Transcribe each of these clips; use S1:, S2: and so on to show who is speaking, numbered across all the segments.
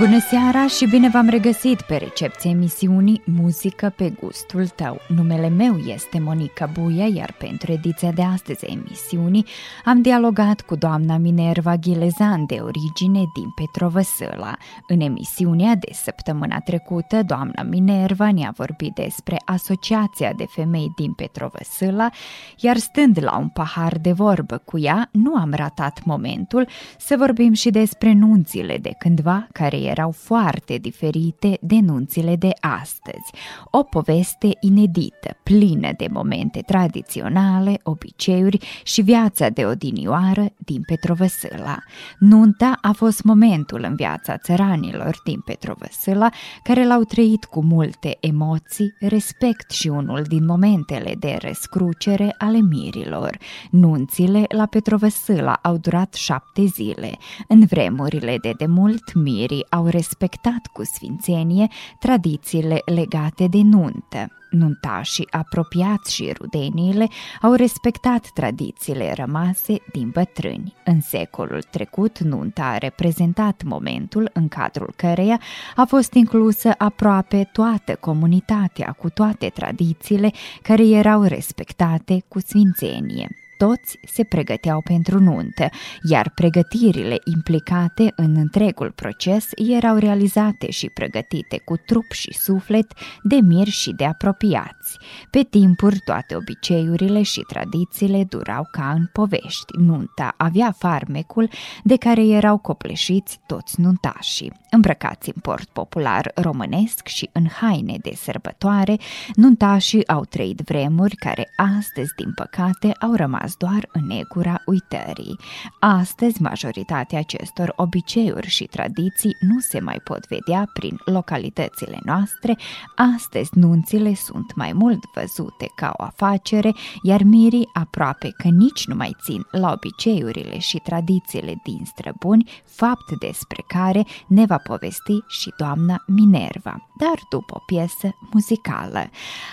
S1: Bună seara și bine v-am regăsit pe recepție emisiunii Muzică pe gustul tău. Numele meu este Monica Buia, iar pentru ediția de astăzi a emisiunii am dialogat cu doamna Minerva Ghilezan de origine din Petrovăsăla. În emisiunea de săptămâna trecută, doamna Minerva ne-a vorbit despre Asociația de Femei din Petrovăsăla, iar stând la un pahar de vorbă cu ea, nu am ratat momentul să vorbim și despre nunțile de cândva care erau foarte diferite de nunțile de astăzi. O poveste inedită, plină de momente tradiționale, obiceiuri și viața de odinioară din Petrovăsăla. Nunta a fost momentul în viața țăranilor din Petrovăsăla care l-au trăit cu multe emoții, respect și unul din momentele de rescrucere ale mirilor. Nunțile la Petrovăsăla au durat șapte zile. În vremurile de demult, mirii au respectat cu sfințenie tradițiile legate de nuntă. Nuntașii apropiați și rudeniile au respectat tradițiile rămase din bătrâni. În secolul trecut, nunta a reprezentat momentul în cadrul căreia a fost inclusă aproape toată comunitatea cu toate tradițiile care erau respectate cu sfințenie toți se pregăteau pentru nuntă, iar pregătirile implicate în întregul proces erau realizate și pregătite cu trup și suflet de miri și de apropiați. Pe timpuri toate obiceiurile și tradițiile durau ca în povești. Nunta avea farmecul de care erau copleșiți toți nuntașii. Îmbrăcați în port popular românesc și în haine de sărbătoare, nuntașii au trăit vremuri care astăzi, din păcate, au rămas rămas doar în negura uitării. Astăzi, majoritatea acestor obiceiuri și tradiții nu se mai pot vedea prin localitățile noastre, astăzi nunțile sunt mai mult văzute ca o afacere, iar mirii aproape că nici nu mai țin la obiceiurile și tradițiile din străbuni, fapt despre care ne va povesti și doamna Minerva, dar după o piesă muzicală.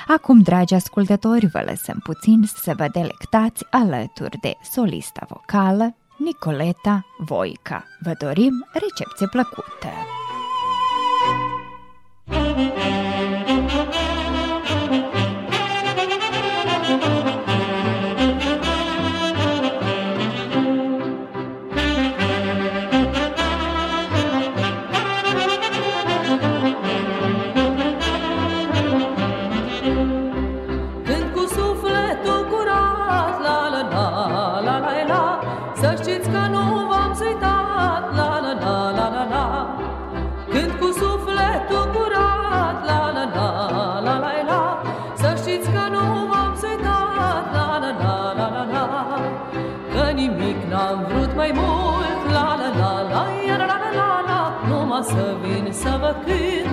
S1: Acum, dragi ascultători, vă lăsăm puțin să vă delectați al alături de solista vocală Nicoleta Voica. Vă dorim recepție plăcută!
S2: cântat și-am bakıyor.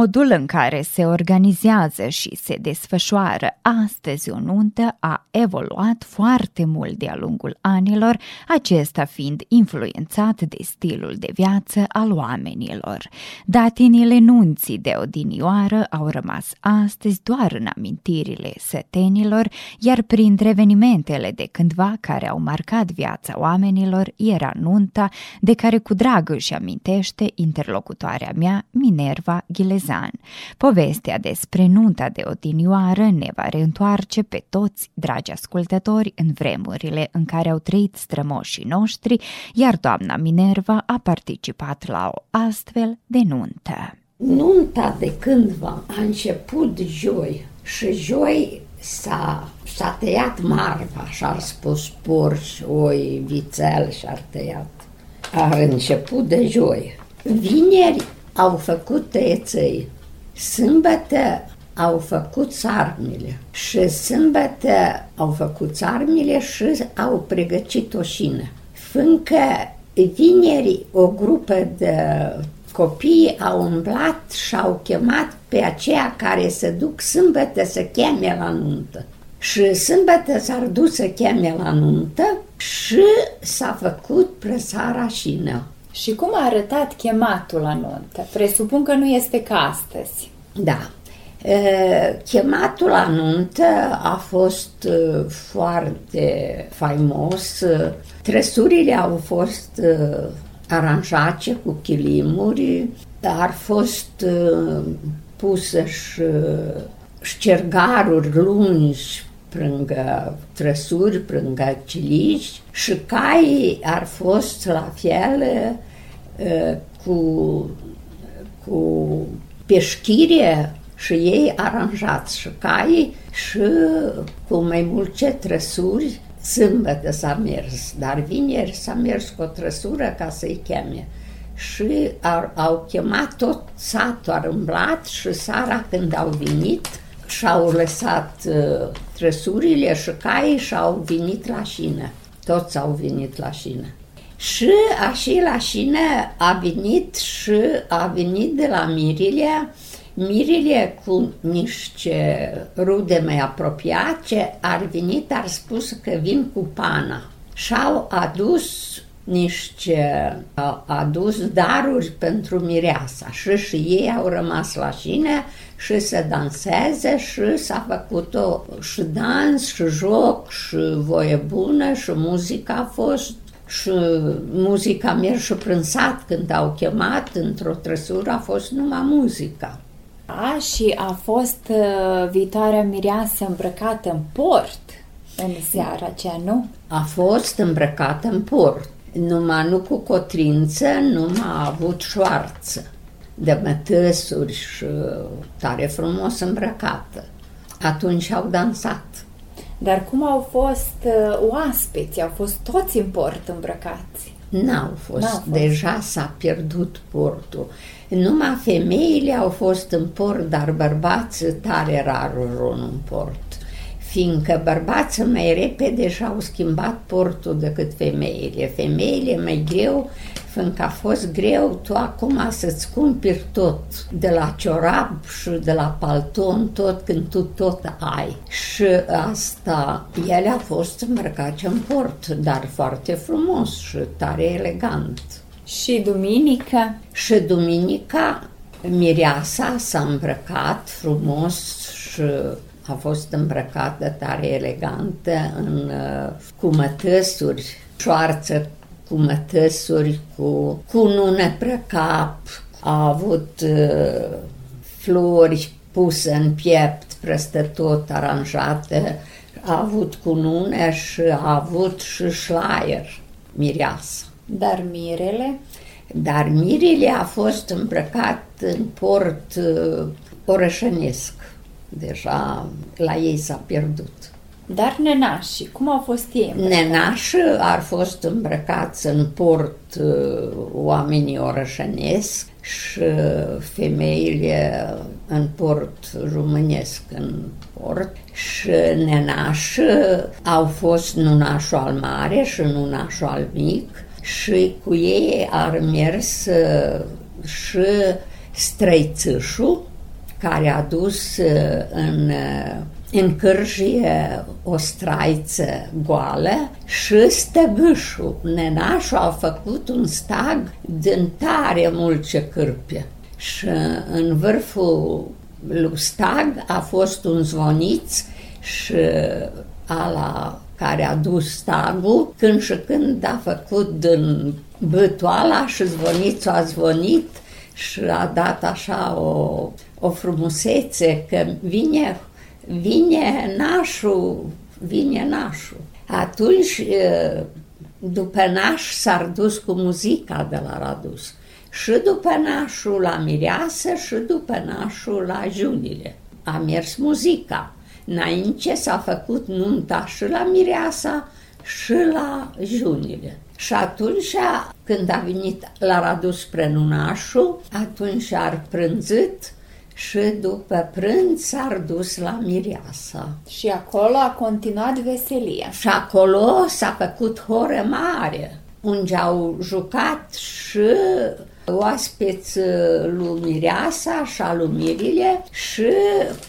S1: Modul în care se organizează și se desfășoară astăzi o nuntă a evoluat foarte mult de-a lungul anilor, acesta fiind influențat de stilul de viață al oamenilor. Datinile nunții de odinioară au rămas astăzi doar în amintirile sătenilor, iar printre evenimentele de cândva care au marcat viața oamenilor era nunta de care cu drag își amintește interlocutoarea mea, Minerva Ghilezan. Povestea despre nunta de odinioară ne va reîntoarce pe toți, dragi ascultători, în vremurile în care au trăit strămoșii noștri, iar doamna Minerva a participat la o astfel de nuntă.
S3: Nunta de cândva a început joi și joi s-a, s-a tăiat marfa, și-ar spus porci, oi, vițel și-ar tăiat. A început de joi. Vineri au făcut tăieței. Sâmbătă au făcut sarmile și sâmbătă au făcut sarmile și au pregătit o șină. Fâncă vineri o grupă de copii au umblat și au chemat pe aceia care se duc sâmbătă să cheme la nuntă. Și sâmbătă s-ar dus să cheme la nuntă și s-a făcut presara șină.
S4: Și cum a arătat chematul la nuntă? Presupun că nu este ca astăzi.
S3: Da. Chematul la nuntă a fost foarte faimos. Trăsurile au fost aranjate cu chilimuri, ar fost pusă și șcergaruri lungi prângă trăsuri, prângă cilici și caii ar fost la fel cu, cu peșchire și ei aranjați și caii și cu mai multe trăsuri Sâmbătă s-a mers, dar vineri s-a mers cu o trăsură ca să-i cheme. Și au, au chemat tot satul, au umblat și seara când au venit, și-au lăsat uh, trăsurile și caii și au venit la șină. Toți au venit la șină. Și așa la șină a venit și a venit de la Mirilia, Mirilia cu niște rude mai apropiate, ar venit, ar spus că vin cu pana. Și-au adus niște, au adus daruri pentru mireasa și și ei au rămas la șine și să danseze și s-a făcut o, și dans și joc și voie bună și muzica a fost și muzica mers și prin sat când au chemat într-o trăsură a fost numai muzica.
S4: A, și a fost uh, viitoarea mireasă îmbrăcată în port în seara aceea, nu?
S3: A fost îmbrăcată în port, numai nu cu cotrință, numai a avut șoarță de mătăsuri și tare frumos îmbrăcată. Atunci au dansat.
S4: Dar cum au fost uh, oaspeți? Au fost toți în port îmbrăcați?
S3: N-au fost.
S4: N-au fost.
S3: Deja s-a pierdut portul. Numai femeile au fost în port, dar bărbații tare rar în port. Fiindcă bărbații mai repede și-au schimbat portul decât femeile. Femeile mai greu, fiindcă a fost greu tu acum să-ți cumperi tot, de la ciorap și de la palton, tot când tu tot ai. Și asta, ele a fost îmbrăcate în port, dar foarte frumos și tare elegant.
S4: Și duminică?
S3: Și duminica mireasa s-a îmbrăcat frumos și a fost îmbrăcată tare elegantă în, cu mătăsuri, șoarță cu mătăsuri, cu, cu nune pe cap, a avut uh, flori puse în piept, peste tot aranjate, a avut cununeș și a avut și șlaier, mireasă.
S4: Dar mirele?
S3: Dar mirele a fost îmbrăcat în port uh, orășănesc. Deja la ei s-a pierdut.
S4: Dar nenașii, cum au fost ei?
S3: Nenașii ar fost îmbrăcați în port uh, oamenii orășănesc și femeile în port românesc în port și nenașii au fost nunașul al mare și nunașul al mic și cu ei ar mers uh, și străițâșul care a dus uh, în în cârjie o straiță goală și stăgâșul. Nenașul a făcut un stag din tare mulce cârpe. Și în vârful lui stag a fost un zvoniț și ala care a dus stagul, când și când a făcut din bătoala și zvonițul a zvonit și a dat așa o, o frumusețe că vine vine nașul, vine nașul. Atunci, după naș s-ar dus cu muzica de la Radus. Și după nașul la mireasă și după nașul la junile. A mers muzica. Înainte s-a făcut nunta și la mireasa și la junile. Și atunci, când a venit la Radus prenunașul, atunci ar prânzit și după prânz s-ar dus la Mireasa.
S4: Și acolo a continuat veselia.
S3: Și acolo s-a făcut horă mare, unde au jucat și oaspeți lui Mireasa și alumirile și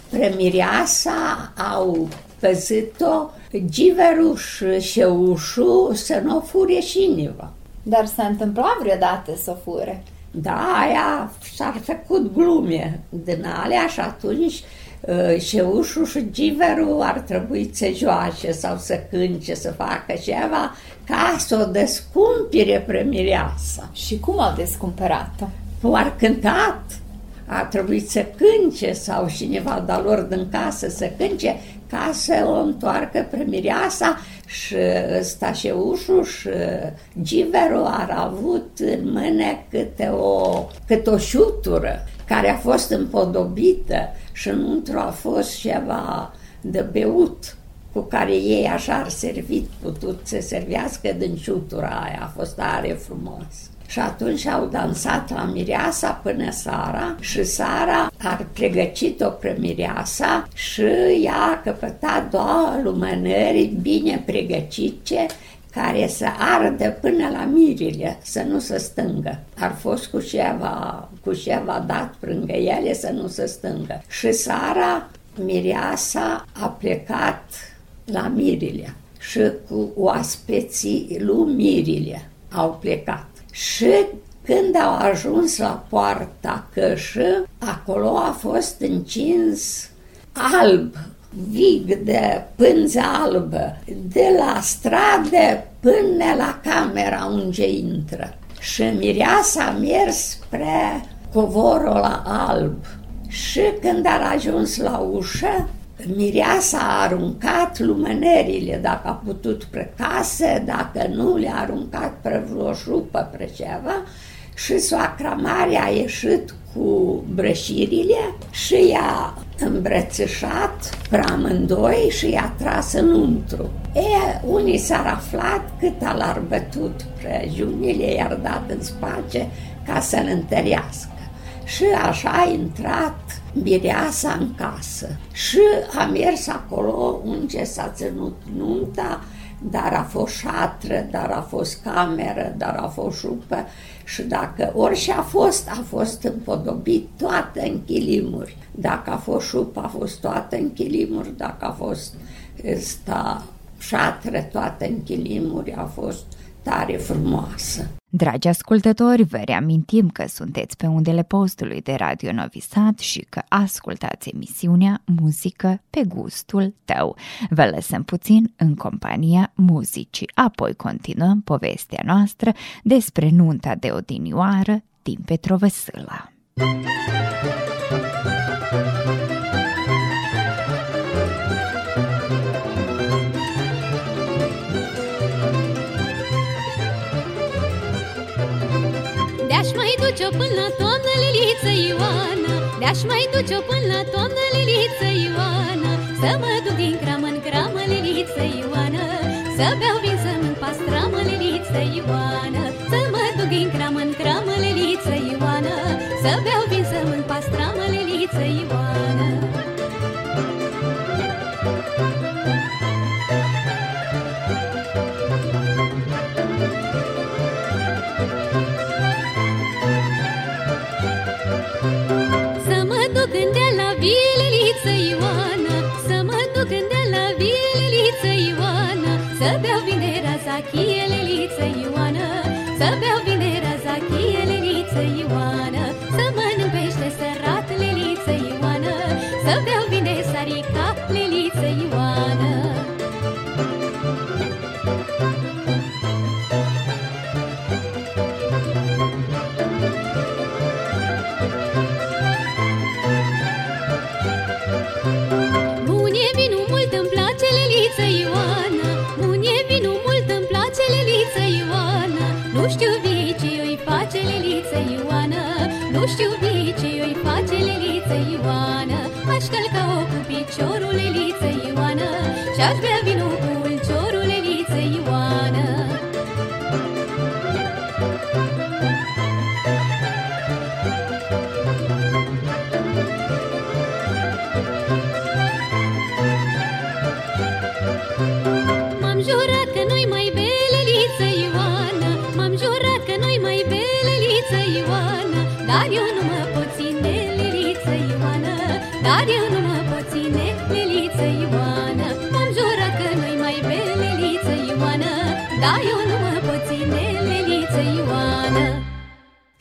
S3: premireasa au păzit-o giverul și șeușul să nu fure cineva.
S4: Dar s-a întâmplat vreodată să fure?
S3: Da, aia s-ar făcut glume din alea și atunci șeușul și giverul ar trebui să joace sau să cânce, să facă ceva ca să o descumpire premireasa.
S4: Și cum au descumpărat-o?
S3: Ar cântat, a trebuit să cânce sau cineva de lor din casă să cânce ca să o întoarcă premireasa și stașeușul și giverul ar avut în mână câte o, câte o șutură care a fost împodobită și înăuntru a fost ceva de beut cu care ei așa ar servit, putut să servească din șutura aia, a fost tare frumos. Și atunci au dansat la mireasa până Sara și Sara ar pregătit-o pe mireasa și ea a căpătat două lumânări bine pregătite care să ardă până la mirile, să nu se stângă. Ar fost cu ceva, cu ceva dat prângă ele să nu se stângă. Și Sara, mireasa, a plecat la mirile și cu oaspeții lui mirile au plecat. Și când au ajuns la poarta cășă, acolo a fost încins alb, vig de pânză albă, de la stradă până la camera unde intră. Și mireasa a mers spre covorul la alb. Și când a ajuns la ușă, Mireasa a aruncat lumânările, dacă a putut pre casă, dacă nu, le-a aruncat pre vreo șupă, pre ceva, și soacra mare a ieșit cu brășirile și i-a îmbrățișat pe amândoi și i-a tras înăuntru. E, unii s-ar aflat cât a l-ar bătut pre junile, i-ar dat în space ca să-l întărească. Și așa a intrat mireasa în casă. Și a mers acolo unde s-a ținut nunta, dar a fost șatră, dar a fost cameră, dar a fost șupă. Și dacă orice a fost, a fost împodobit toate în chilimuri. Dacă a fost șupă, a fost toate în chilimuri, dacă a fost sta șatră, toate în chilimuri, a fost tare frumoasă.
S1: Dragi ascultători, vă reamintim că sunteți pe undele postului de Radio Novi Sad și că ascultați emisiunea Muzică pe gustul tău. Vă lăsăm puțin în compania muzicii, apoi continuăm povestea noastră despre nunta de odinioară din Petrovăsâla.
S5: De-aș duce-o până la toamnă Liliță Ioana. De-aș mai duce-o până la toamnă Liliță Ioana. Să mă duc din cramă în cramă Liliță Ioana. Să beau vin să mânc pastramă Liliță Ioana. Să mă duc din cramă în cramă Liliță Ioana. Să beau vin să mânc pastramă Liliță Ioana Leliță Ioana Aș călca-o cu piciorul Leliță Ioana Și-aș bea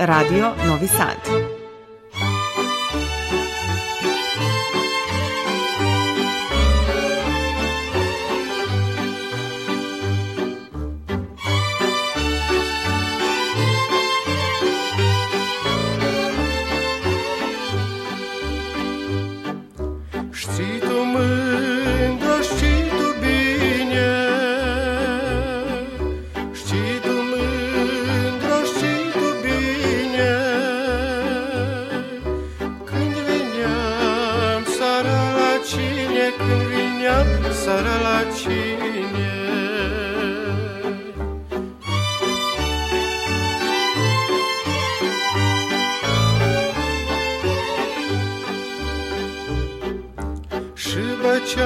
S6: Radio Novi Sad.
S7: Și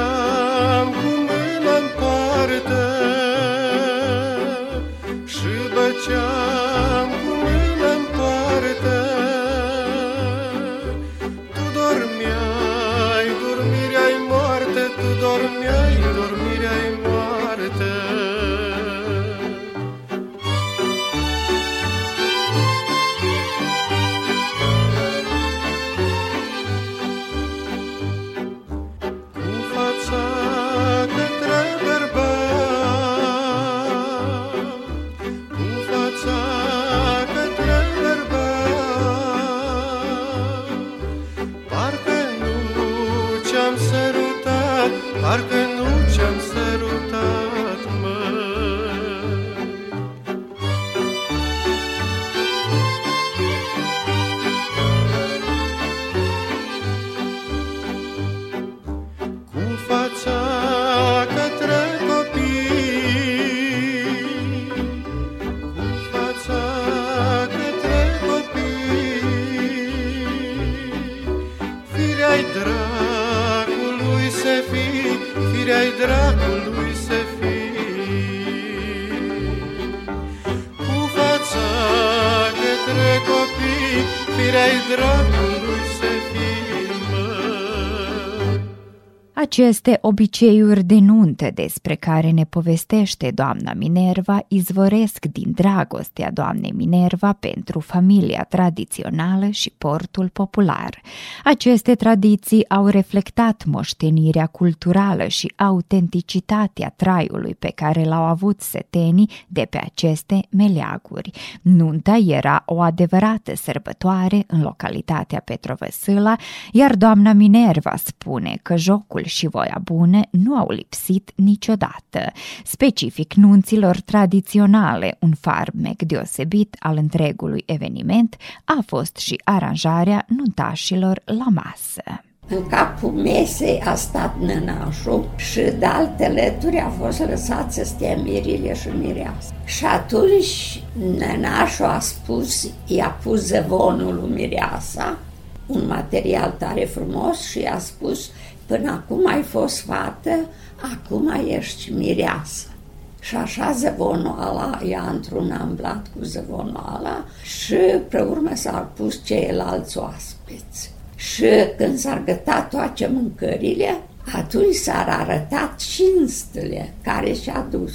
S7: Πήρα η δρόμη
S1: Aceste obiceiuri de nuntă despre care ne povestește doamna Minerva izvoresc din dragostea doamnei Minerva pentru familia tradițională și portul popular. Aceste tradiții au reflectat moștenirea culturală și autenticitatea traiului pe care l-au avut setenii de pe aceste meleaguri. Nunta era o adevărată sărbătoare în localitatea Petrovăsâla, iar doamna Minerva spune că jocul și voia bune nu au lipsit niciodată. Specific nunților tradiționale, un farmec deosebit al întregului eveniment a fost și aranjarea nuntașilor la masă.
S3: În capul mesei a stat nănașul și de alte lături a fost lăsat să stea mirile și mireasă. Și atunci nănașul a spus, i-a pus zăvonul lui mireasa, un material tare frumos și i-a spus Până acum ai fost fată, acum ești mireasă. Și așa zăvonul ăla i-a întrunamblat cu zăvonul ăla și pe urmă s-au pus ceilalți oaspeți. Și când s-ar gătat toate mâncările, atunci s-ar arătat cinstele care și-a dus.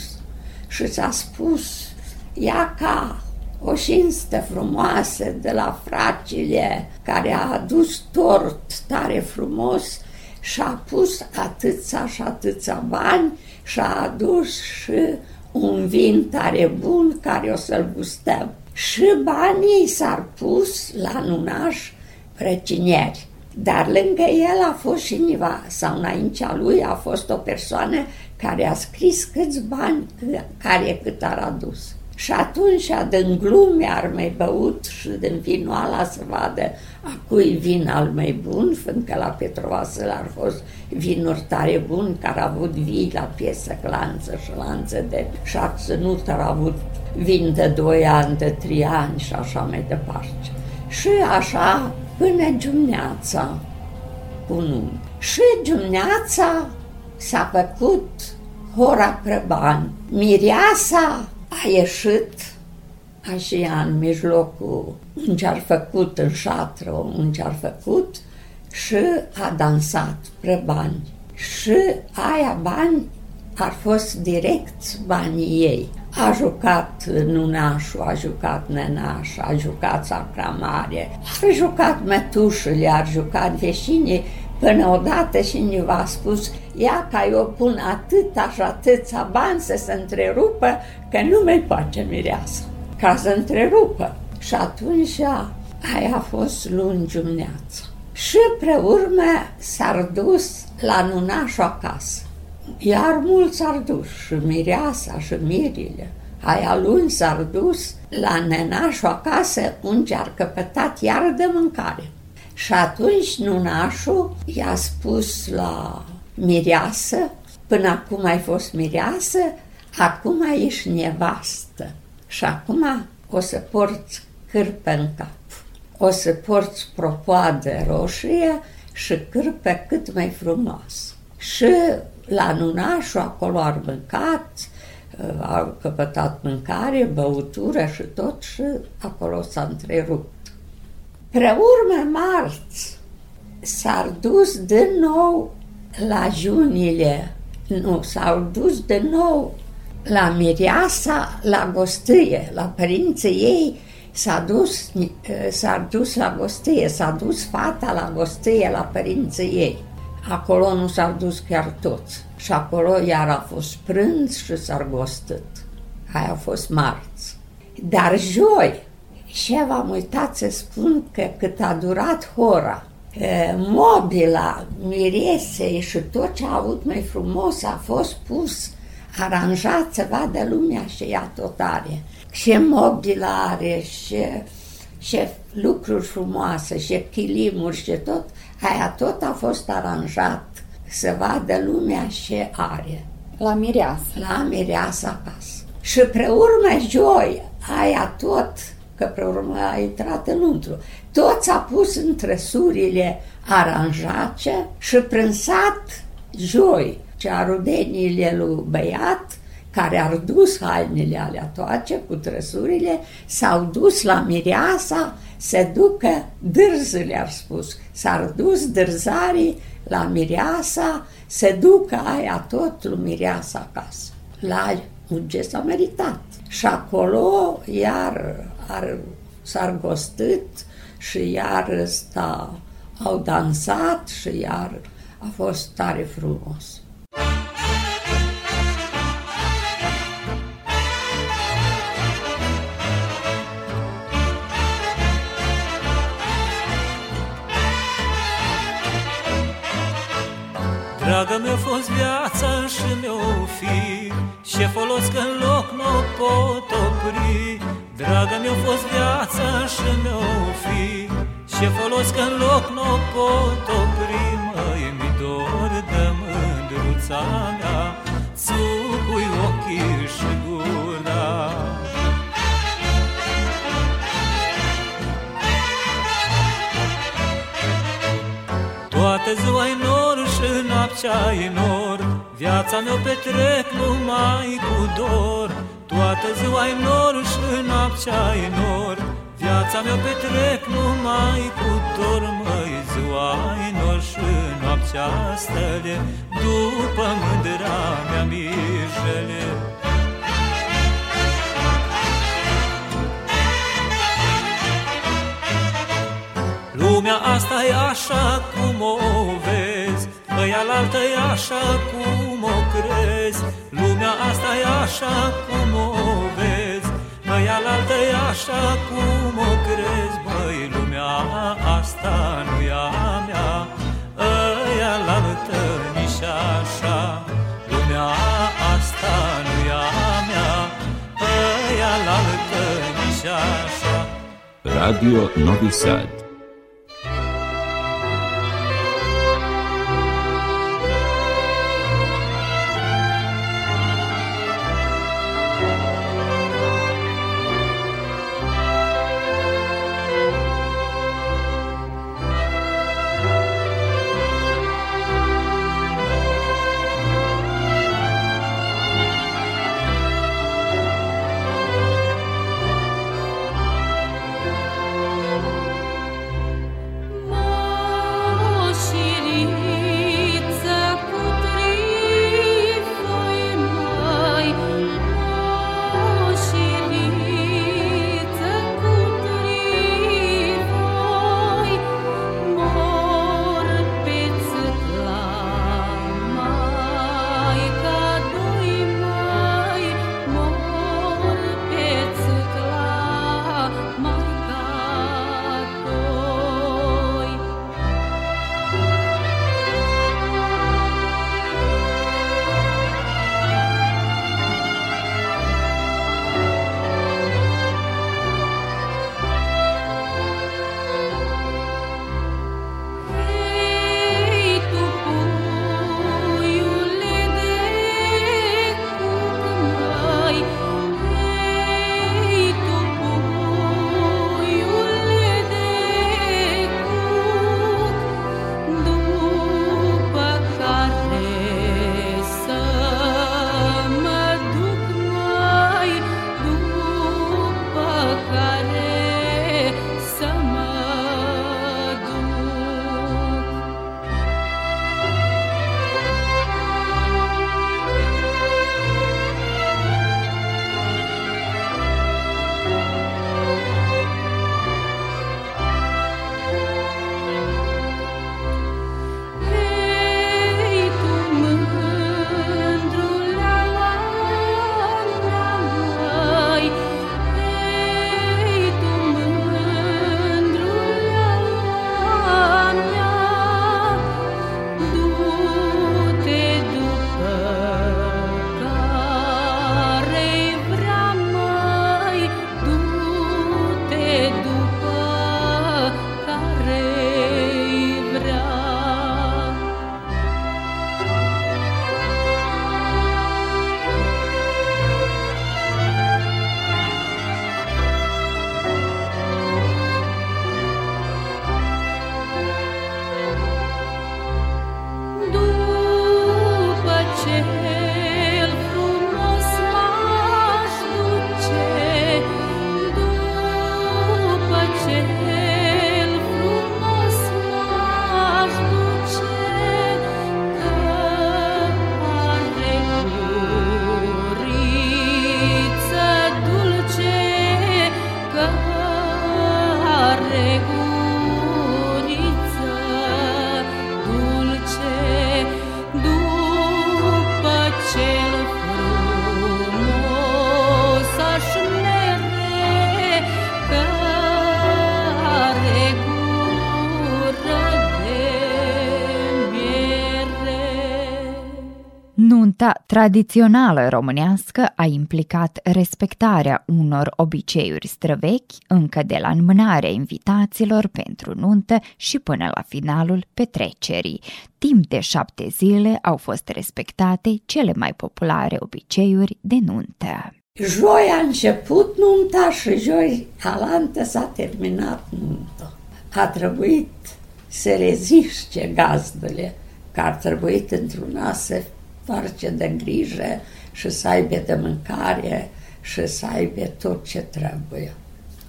S3: Și s-a spus, ia ca o cinstă frumoasă de la fracile care a adus tort tare frumos și-a pus atâția și atâția bani și a adus și un vin tare bun care o să-l gustăm. Și banii s-ar pus la nunaș răcinieri. Dar lângă el a fost cineva, sau înaintea lui a fost o persoană care a scris câți bani, care cât ar adus. Și atunci, din glume, ar mai băut și din vinul ăla să vadă a cui vin al mai bun, fiindcă la Petrovasă ar fost vinuri tare buni, care au avut vii la piesă, clanță și lanță de șac ținut, au avut vin de doi ani, de trei ani și așa mai departe. Și așa până dimineața cu Și dimineața s-a făcut hora preban. Mireasa a ieșit așa în mijlocul un ce-ar făcut în șatră, un ce-ar făcut și a dansat pre bani. Și aia bani ar fost direct banii ei. A jucat nunașul, a jucat nenaș, a jucat sacramare, a jucat metușul, a jucat veșinii, până odată și v-a spus, ia ca eu pun atâta și atâția bani să se întrerupă, că nu mai poate mireasă, ca să întrerupă. Și atunci aia a fost luni dimineața. Și pre urmă s-ar dus la nunașul acasă. Iar mulți s-ar dus, și mireasa, și mirile. Aia luni s-ar dus la nenașul acasă, unde ar căpătat iar de mâncare. Și atunci nunașul i-a spus la mireasă, până acum ai fost mireasă, acum ești nevastă și acum o să porți cârpă în cap. O să porți propoadă roșie și cârpă cât mai frumos. Și la nunașul acolo ar mâncat, au căpătat mâncare, băutură și tot și acolo s-a întrerupt. Pre urmă marți s-ar dus din nou la junile, nu, s-au dus din nou la Mireasa, la Gostâie, la părinții ei, s-a dus, s-a dus la Gostâie, s-a dus fata la Gostâie, la părinții ei. Acolo nu s-au dus chiar toți. Și acolo iar a fost prânz și s-a gostit. Aia a fost marți. Dar joi, și v-am uitat să spun că cât a durat hora, mobila, miresei și tot ce a avut mai frumos a fost pus, aranjat să vadă lumea și ea tot are. Și mobilare, și, și lucruri frumoase, și chilimuri și tot, aia tot a fost aranjat să vadă lumea și are.
S4: La mireasă.
S3: La mireasă acasă. Și pre urmă joi, aia tot că pe urmă a intrat înăuntru. Toți a pus în trăsurile aranjate și prânsat joi, ce arudenile lui băiat, care au dus hainele alea toate cu trăsurile, s-au dus la mireasa se ducă dârzul, le-ar spus. S-ar dus dârzarii la mireasa, se ducă aia tot lui mireasa acasă. La unde s-a meritat. Și acolo iar ar, s-ar gostit și iar ăsta au dansat și iar a fost tare frumos.
S8: Dragă mi-a fost viața și mi-o fi Ce folos că în loc nu pot opri. Dragă mi-a fost viața și mi-o fi Ce folos că în loc nu pot opri. Măi, mi dor de mândruța mea Țucui ochii și gura. Toată ziua e nor și noaptea e nor Viața mea petrec numai cu dor. Toată ziua e nor și noaptea e nor. Viața mea petrec numai cu dor Măi, ziua e nor și noaptea stele După mândra mea mijele. Lumea asta e așa cum o vezi Ăia altă e așa cum o crezi Lumea asta e așa cum o vezi. Ăia altă e așa cum o crezi Băi, lumea asta nu e a mea. Ăia altă nici așa Lumea asta nu e a mea. Ăia altă nici așa.
S9: Radio Novi Sad.
S1: Tradițională românească a implicat respectarea unor obiceiuri străvechi încă de la înmânarea invitaților pentru nuntă și până la finalul petrecerii. Timp de șapte zile au fost respectate cele mai populare obiceiuri de nuntă.
S3: Joi a început nunta și joi alantă s-a terminat nunta. A trebuit să reziște gazdele, că ar trebuit într-una să face de grijă și să aibă de mâncare și să aibă tot ce trebuie.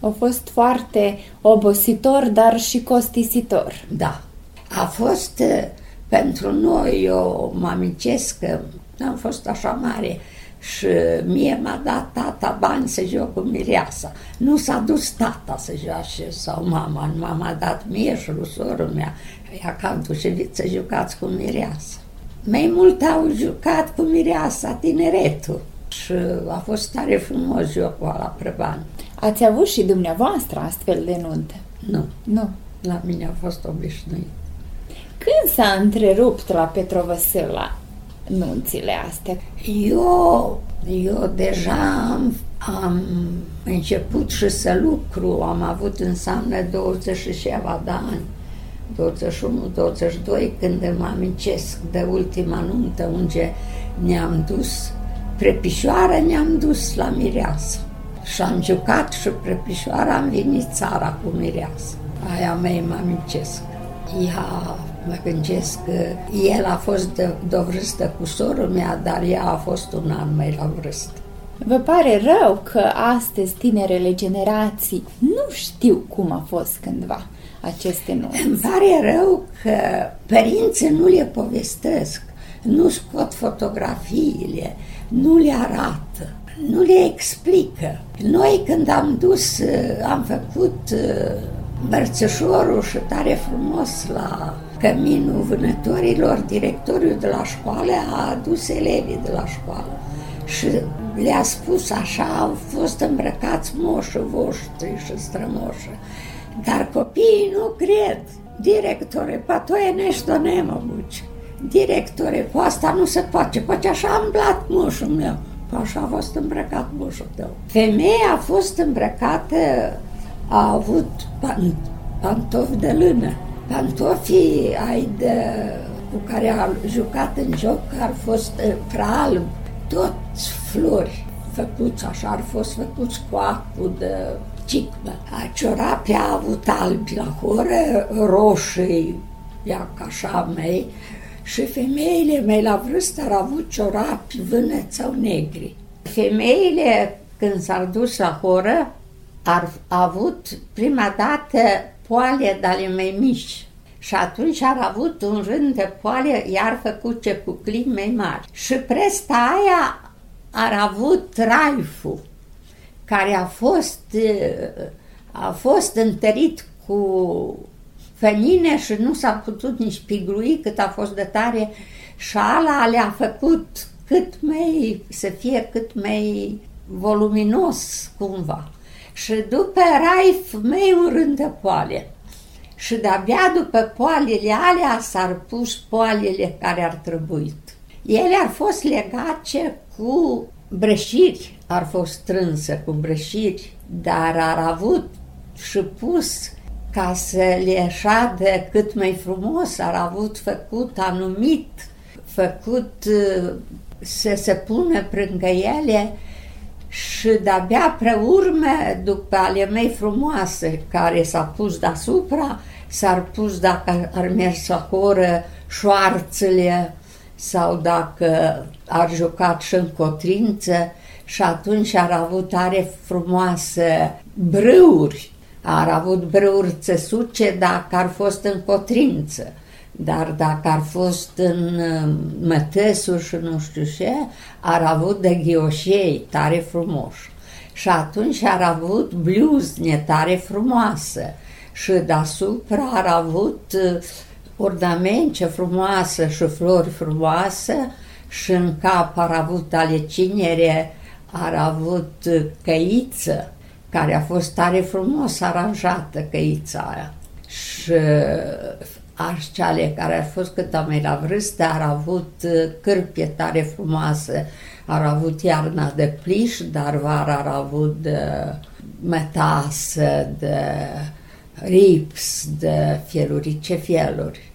S4: A fost foarte obositor, dar și costisitor.
S3: Da. A fost eh, pentru noi, eu mă amintesc că am fost așa mare și mie m-a dat tata bani să joc cu mireasa. Nu s-a dus tata să joace sau mama, mama a dat mie și lui sorul mea. Ea cam dușevit să jucați cu mireasa. Mai mult au jucat cu mireasa tineretul și a fost tare frumos jocul ăla prăban.
S4: Ați avut și dumneavoastră astfel de nunte?
S3: Nu,
S4: Nu.
S3: la mine a fost obișnuit.
S4: Când s-a întrerupt la Petrovăsâla nunțile astea?
S3: Eu, eu deja am, am început și să lucru, am avut înseamnă 20 și ceva de ani, 21-22, când mă amintesc de ultima nuntă unde ne-am dus, prepișoară ne-am dus la mireasă. Și am jucat și prepișoara am venit țara cu mireasă. Aia mea mă amintesc. Ea, mă gândesc că el a fost de, de o vârstă cu sorul mea, dar ea a fost un an mai la vârstă.
S4: Vă pare rău că astăzi tinerele generații nu știu cum a fost cândva aceste
S3: Îmi
S4: nunți.
S3: pare rău că părinții nu le povestesc, nu scot fotografiile, nu le arată, nu le explică. Noi când am dus, eh, am făcut eh, mărțășorul și tare frumos la căminul vânătorilor, directoriul de la școală a adus elevii de la școală și le-a spus așa, au fost îmbrăcați moșii voștri și strămoșii. Dar copiii nu cred. Directore, pa to je nešto nemoguće. Directore, po asta nu se poate, poate așa a îmblat moșul meu. Pa așa a fost îmbrăcat moșul tău. Femeia a fost îmbrăcată, a avut pan, pantofi de lână. Pantofii ai de, cu care a jucat în joc ar fost eh, pral, toți flori făcuți așa, ar fost făcuți cu acul de cicmă. A ciorapii a avut albi la horă, roșii, ia ca așa mei, și femeile mei la vârstă au avut ciorapi vânăți sau negri. Femeile, când s-au dus la horă, ar avut prima dată poale de ale mai mici. Și atunci ar avut un rând de poale, iar făcut cu climi mai mari. Și presta aia ar avut raiful, care a fost, eh, a fost întărit cu fănine și nu s-a putut nici piglui cât a fost de tare și ala le-a făcut cât mai, să fie cât mai voluminos cumva. Și după raif mai un rând de poale. Și de-abia după poalele alea s-ar pus poalele care ar trebuit. Ele ar fost legate cu breșiri, ar fost strânsă cu breșiri, dar ar avut și pus ca să le șadă cât mai frumos, ar avut făcut anumit, făcut uh, să se pună prângă ele și de-abia pre urmă, după ale mei frumoase, care s-a pus deasupra, s-ar pus dacă ar mers la horă șoarțele sau dacă ar jucat și în cotrință și atunci ar avut tare frumoasă brâuri, ar avut brâuri țesuce dacă ar fost în cotrință. Dar dacă ar fost în uh, mătăsul și nu știu ce, ar avut de ghioșei tare frumoși. Și atunci ar avut bluzne tare frumoasă. și deasupra ar avut uh, ornamente frumoase și flori frumoase și în cap ar avut ale cinere, ar avut uh, căiță, care a fost tare frumos aranjată căița aia. Și arșceale care ar fost cât mai la vârstă, ar avut cârpie tare frumoase, ar avut iarna de pliș, dar vara ar avut de metasă, de rips, de fielurice fieluri.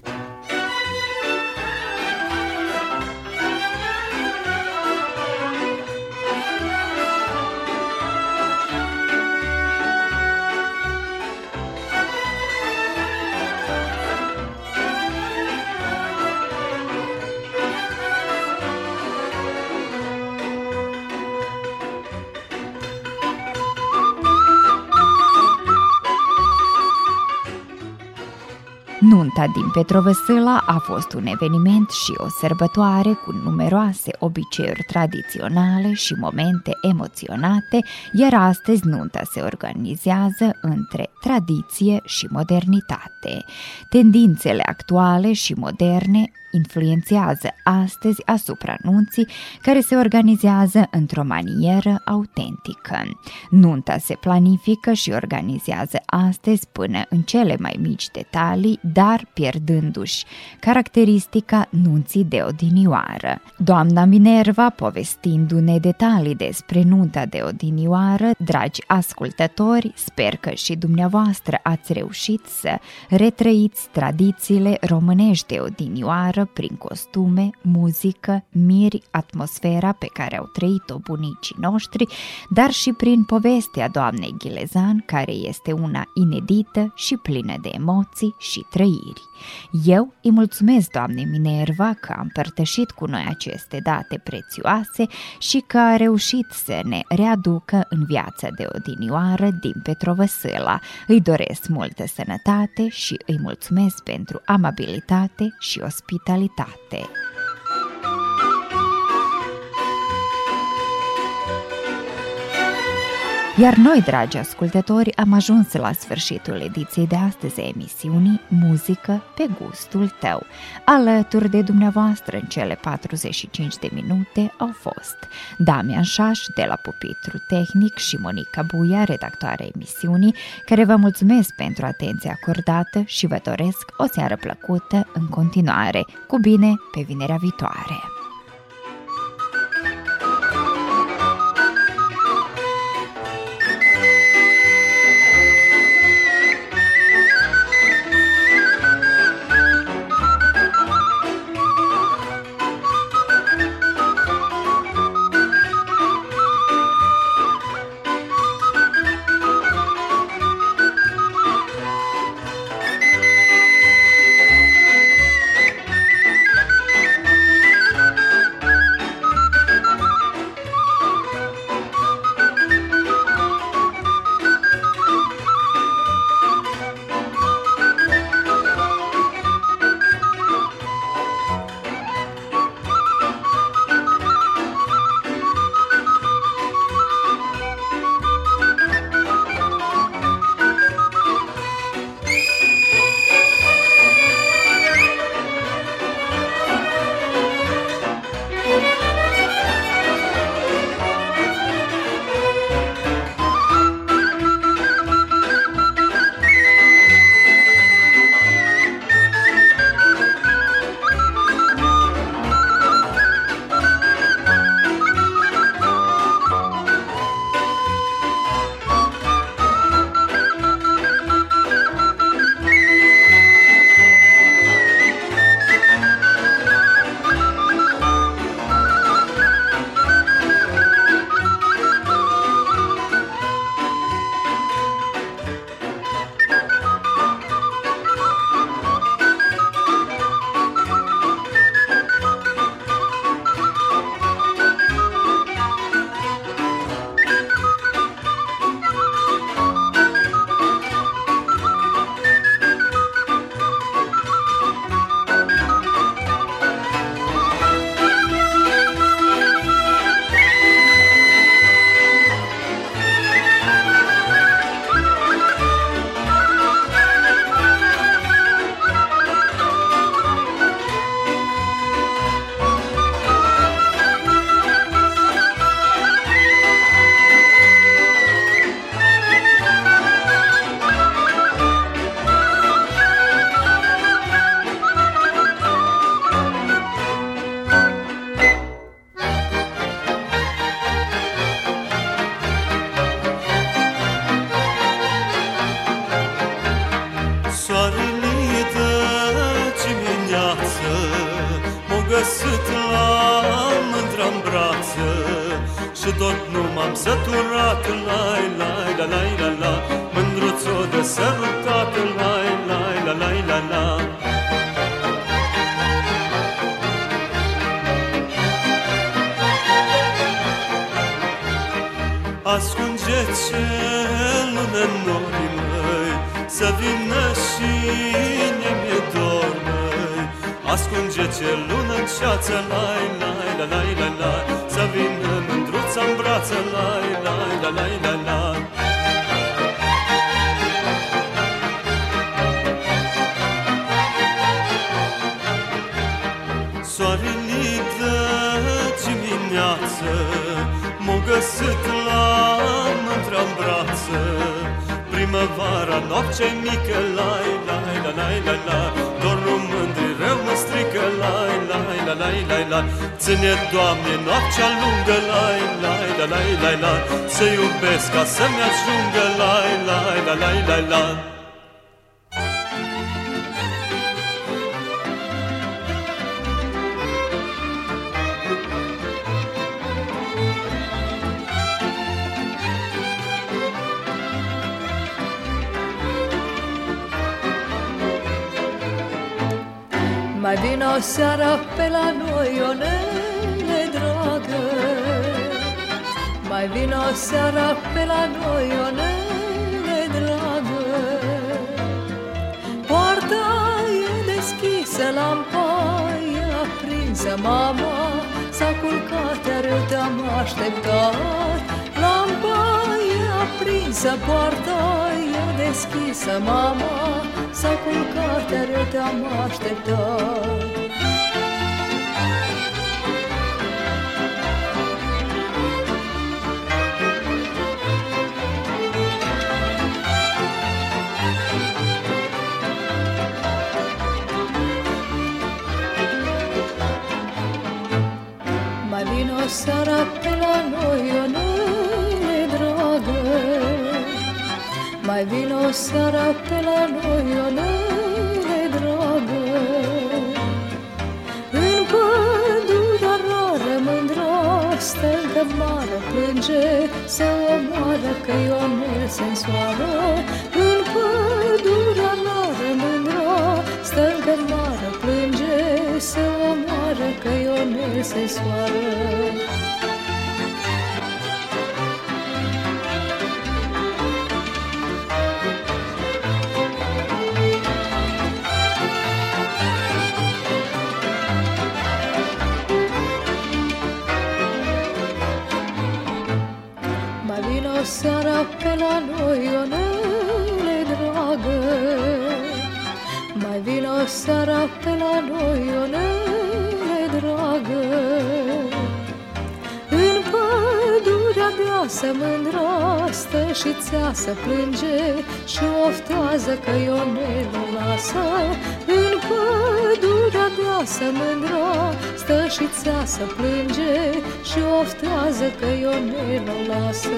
S1: Nunta din Petrovăsâla a fost un eveniment și o sărbătoare cu numeroase obiceiuri tradiționale și momente emoționate, iar astăzi nunta se organizează între tradiție și modernitate. Tendințele actuale și moderne influențează astăzi asupra nunții care se organizează într-o manieră autentică. Nunta se planifică și organizează astăzi până în cele mai mici detalii, dar pierdându-și caracteristica nunții de odinioară. Doamna Minerva, povestindu-ne detalii despre nunta de odinioară, dragi ascultători, sper că și dumneavoastră ați reușit să retrăiți tradițiile românești de odinioară prin costume, muzică, miri, atmosfera pe care au trăit-o bunicii noștri, dar și prin povestea doamnei Ghilezan, care este una inedită și plină de emoții și trăiri. Eu îi mulțumesc doamnei Minerva că a împărtășit cu noi aceste date prețioase și că a reușit să ne readucă în viața de odinioară din Petrovăsâla. Îi doresc multă sănătate și îi mulțumesc pentru amabilitate și ospitalitate. modalitate Iar noi, dragi ascultători, am ajuns la sfârșitul ediției de astăzi a emisiunii Muzică pe gustul tău. Alături de dumneavoastră în cele 45 de minute au fost Damian Șaș de la Pupitru Tehnic și Monica Buia, redactoarea emisiunii, care vă mulțumesc pentru atenția acordată și vă doresc o seară plăcută în continuare. Cu bine, pe vinerea viitoare!
S10: Ascunge cel în norii măi Să vină și mi-e dor măi Ascunge cel lună în ceață Lai, lai, la, lai, la, la Să vină mândruța în brață Lai, lai, la, lai, la, la. Soarele găsit la mântra în brață Primăvara, noapte mică Lai, lai, la, lai, la, la. Dorul mândri rău mă strică Lai, lai, la, lai, lai, la. Ține, Doamne, noaptea lungă Lai, lai, la, lai, lai, la. Să iubesc ca să-mi ajungă Lai, lai, la, lai, lai, la
S11: Mai vine o seară pe la noi, o nene dragă Mai vine o seară pe la noi, o nene dragă Poarta e deschisă, lampa e aprinsă Mama s-a culcat, iar eu te-am așteptat. Lampa e aprinsă, poarta e deschisă Mama s-a culcat, iar eu te-am așteptat. Mai vine o seară pe la noi, o nene Mai vine o seară pe la noi, o nene dragă. În pădurea rară mândra stă încă mare Plânge să omoară că Ionel se însoară În pădurea rară mândra stă încă mare Plânge să omoară că Ionel se soară pe la noi, o nene dragă Mai vine o seară pe la noi, o nene dragă. În pădurea deasă mândra stă și țeasă plânge Și oftează că Ionel o lasă. În pădurea deasă mândra stă și țeasă plânge Și oftează că Ionel o lasă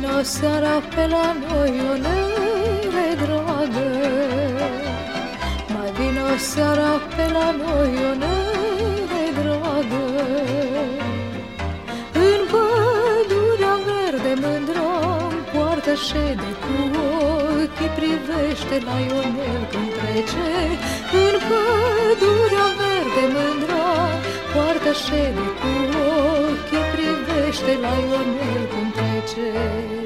S11: Mai vine o seară pe la noi, o nere dragă Mai vine o seară pe la noi, o nere dragă În pădurea verde mândră poartă șede cu ochii Privește la Ionel când trece. În pădurea verde mândră poartă șede cu ochii Privește la Ionel când trece oczy.